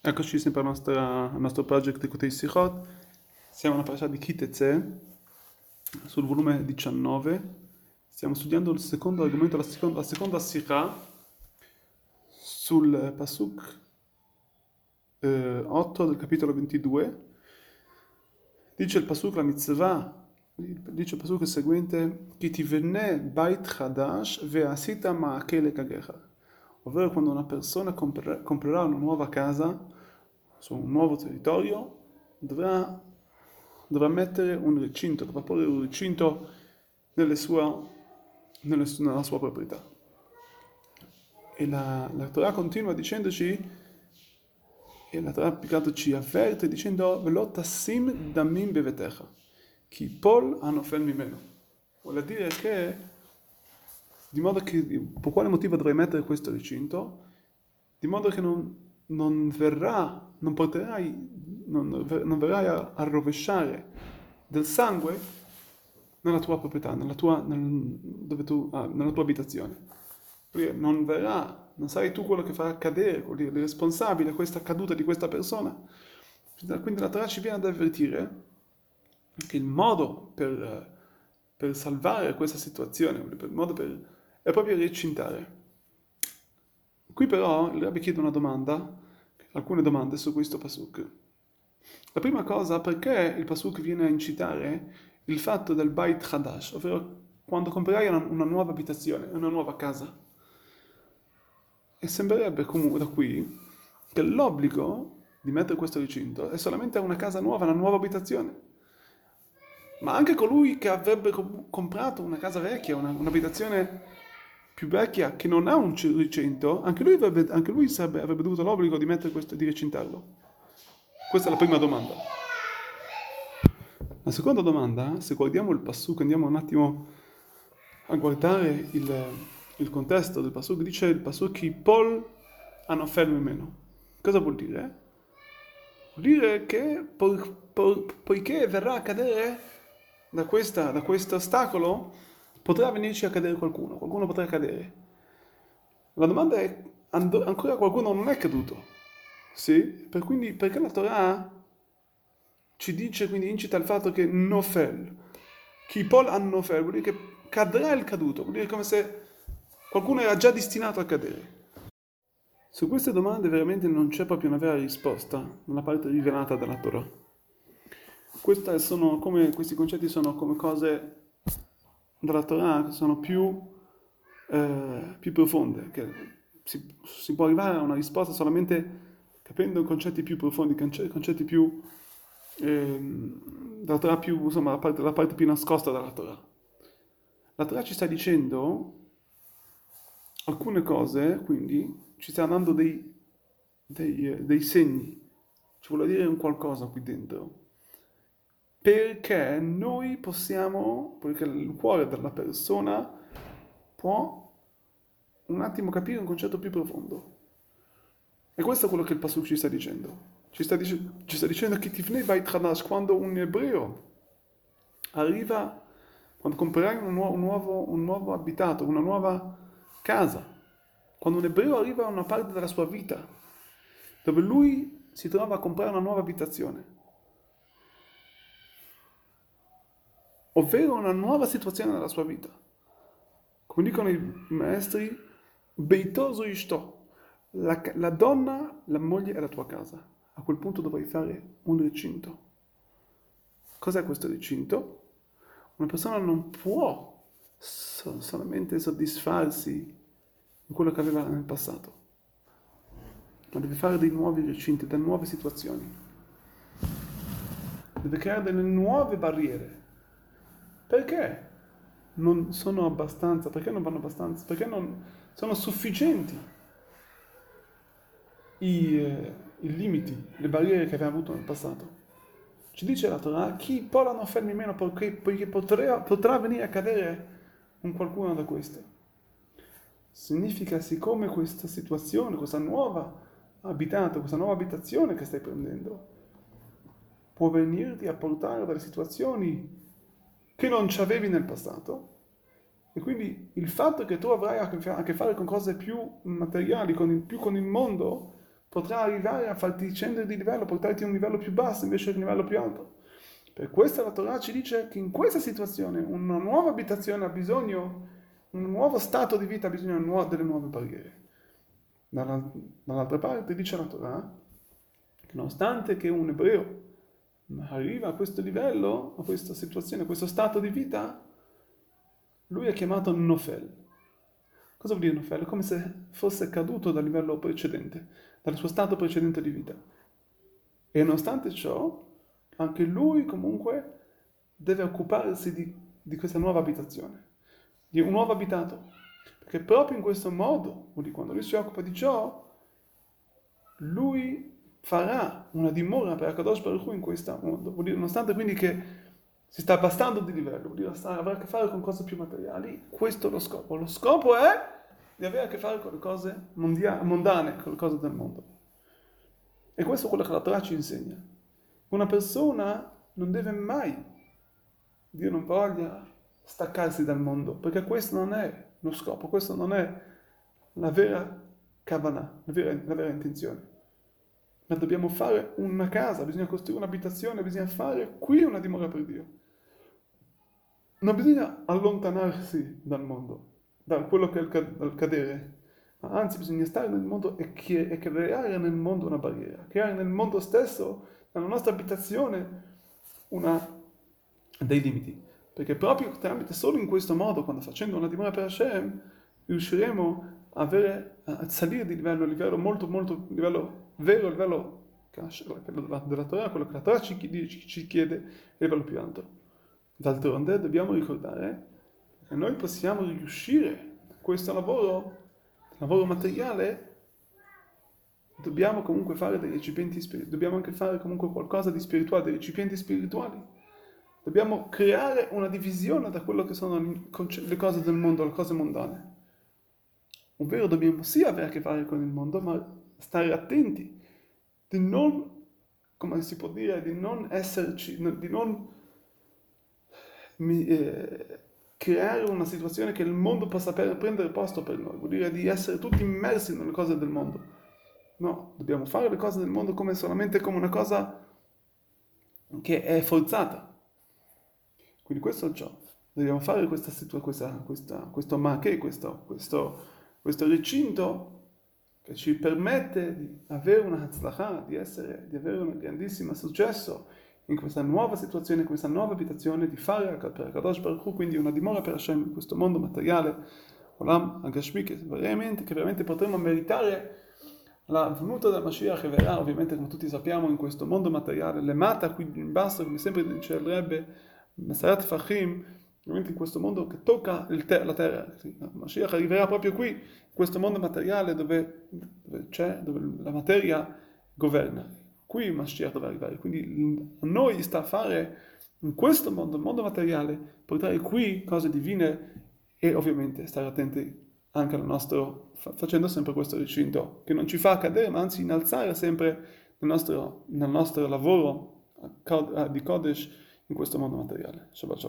Eccoci sempre al nostro, al nostro project di Kutei Sichot. Siamo alla parasha di Kiteze, sul volume 19. Stiamo studiando il secondo argomento, la seconda, la seconda sikha, sul pasuk eh, 8 del capitolo 22. Dice il pasuk, la mitzvah, dice il pasuk seguente, Ki tivene bait chadash ve'asita ma'akele kagecha ovvero quando una persona comprerà una nuova casa su un nuovo territorio, dovrà, dovrà mettere un recinto, dovrà porre un recinto nelle sua, nelle, nella sua proprietà. E la, la Torah continua dicendoci, e la Torah più ci avverte dicendo, velot sim damim bevetecha, chi pol anofel mimeno. Vuol dire che di modo che per quale motivo dovrei mettere questo recinto? Di modo che non, non verrà, non porterai, non, non verrai a, a, rovesciare del sangue nella tua proprietà, nella tua, nel, tu, ah, nella tua abitazione. Non verrà, non sarai tu quello che farà cadere, il responsabile a questa caduta di questa persona. Quindi la Torah ci viene ad avvertire che il modo per, per salvare questa situazione, il modo per è proprio recintare. Qui però il Rabbi chiede una domanda, alcune domande su questo pasuk. La prima cosa, perché il pasuk viene a incitare il fatto del Bait Hadash, ovvero quando comprerai una, una nuova abitazione, una nuova casa? E sembrerebbe comunque da qui che l'obbligo di mettere questo recinto è solamente una casa nuova, una nuova abitazione. Ma anche colui che avrebbe comprato una casa vecchia, una, un'abitazione più vecchia che non ha un recinto, anche lui, avrebbe, anche lui sarebbe, avrebbe dovuto l'obbligo di mettere questo, di recintarlo. Questa è la prima domanda. La seconda domanda, se guardiamo il Passuk, andiamo un attimo a guardare il, il contesto del Passuk, dice il Passuk che Paul hanno fermo meno. Cosa vuol dire? Vuol dire che po, po, poiché verrà a cadere da, questa, da questo ostacolo, potrà venirci a cadere qualcuno, qualcuno potrà cadere. La domanda è, ancora qualcuno non è caduto? Sì? Per quindi, perché la Torah ci dice, quindi incita il fatto che nofel, chi pol an nofel, vuol dire che cadrà il caduto, vuol dire come se qualcuno era già destinato a cadere. Su queste domande veramente non c'è proprio una vera risposta nella parte rivelata dalla Torah. Come, questi concetti sono come cose dalla Torah sono più, eh, più profonde, che si, si, può arrivare a una risposta solamente capendo concetti più profondi, concetti più, eh, dalla Torah più, insomma, la parte, la parte più nascosta della Torah. La Torah ci sta dicendo alcune cose, quindi ci sta dando dei, dei, dei segni, ci vuole dire un qualcosa qui dentro perché noi possiamo, perché il cuore della persona può un attimo capire un concetto più profondo. E questo è quello che il Pasuk ci sta dicendo. Ci sta, dic- ci sta dicendo che Tifnei Bait Hadash, quando un ebreo arriva, quando comprerai un, un, un nuovo abitato, una nuova casa, quando un ebreo arriva a una parte della sua vita, dove lui si trova a comprare una nuova abitazione, ovvero una nuova situazione nella sua vita. Come dicono i maestri, beitoso ishto, la, la donna, la moglie è la tua casa. A quel punto dovrai fare un recinto. Cos'è questo recinto? Una persona non può solamente soddisfarsi di quello che aveva nel passato, ma deve fare dei nuovi recinti, delle nuove situazioni. Deve creare delle nuove barriere perché non sono abbastanza? Perché non vanno abbastanza? Perché non sono sufficienti i, eh, i limiti, le barriere che abbiamo avuto nel passato? Ci dice la Torah, chi polano fermi meno poiché, poiché potrà, potrà venire a cadere un qualcuno da queste. Significa, siccome questa situazione, questa nuova abitata, questa nuova abitazione che stai prendendo, può venirti a portare dalle situazioni che non ci avevi nel passato. E quindi il fatto che tu avrai a che fare con cose più materiali, con il, più con il mondo, potrà arrivare a farti scendere di livello, portarti a un livello più basso invece che a un livello più alto. Per questo la Torah ci dice che in questa situazione una nuova abitazione ha bisogno, un nuovo stato di vita ha bisogno delle nuove barriere. Dall'altra parte dice la Torah che nonostante che un ebreo arriva a questo livello, a questa situazione, a questo stato di vita, lui è chiamato Nofel. Cosa vuol dire Nofel? È come se fosse caduto dal livello precedente, dal suo stato precedente di vita. E nonostante ciò, anche lui comunque deve occuparsi di, di questa nuova abitazione, di un nuovo abitato. Perché proprio in questo modo, quando lui si occupa di ciò, lui farà una dimora per Akadosh Baruch Hu in questo mondo. Vuol dire, nonostante quindi che si sta abbassando di livello, vuol dire avrà a che fare con cose più materiali, questo è lo scopo. Lo scopo è di avere a che fare con le cose mondia- mondane, con le cose del mondo. E questo è quello che la Torah ci insegna. Una persona non deve mai, Dio non voglia, staccarsi dal mondo, perché questo non è lo scopo, questo non è la vera kavanah, la vera, la vera intenzione. Ma dobbiamo fare una casa, bisogna costruire un'abitazione, bisogna fare qui una dimora per Dio. Non bisogna allontanarsi dal mondo, da quello che è il cadere, ma anzi bisogna stare nel mondo e, creare nel mondo una barriera, creare nel mondo stesso, nella nostra abitazione, una, dei limiti. Perché proprio tramite solo in questo modo, quando facendo una dimora per Hashem, riusciremo avere, a salire di livello, a livello molto, molto, livello vero, a livello della Torah, quello che la Torah ci, ci chiede, a livello più alto. D'altronde dobbiamo ricordare che noi possiamo riuscire questo lavoro, lavoro materiale, dobbiamo comunque fare dei recipienti spirituali, dobbiamo anche fare comunque qualcosa di spirituale, dei recipienti spirituali. Dobbiamo creare una divisione da quello che sono le cose del mondo, le cose mondane. Ovvero dobbiamo sì avere a che fare con il mondo, ma stare attenti di non, come si può dire, di non esserci, di non eh, creare una situazione che il mondo possa prendere posto per noi, vuol dire di essere tutti immersi nelle cose del mondo. No, dobbiamo fare le cose del mondo come solamente come una cosa che è forzata. Quindi questo è ciò. Dobbiamo fare questa situazione, questa, questa, questo mache, questo, questo, questo recinto che ci permette di avere una hatzlacha, di, essere, di avere un grandissimo successo in questa nuova situazione, in questa nuova abitazione, di fare per Kadosh Baruch Hu, quindi una dimora per Hashem in questo mondo materiale, Olam Agashmi, che veramente, che veramente potremo meritare la venuta del Mashiach che verrà, ovviamente come tutti sappiamo, in questo mondo materiale, le mata qui in basso, come sempre dice il Rebbe, Mesarat Fahim, in questo mondo che tocca te- la terra. Mashiach arriverà proprio qui, in questo mondo materiale dove, dove, c'è, dove la materia governa qui Mashiach deve arrivare, quindi a noi sta a fare in questo mondo, il mondo materiale, portare qui cose divine e ovviamente stare attenti anche al nostro, facendo sempre questo recinto, che non ci fa cadere, ma anzi innalzare sempre nel nostro, nel nostro lavoro di Kodesh in questo mondo materiale. Shabbat shalom.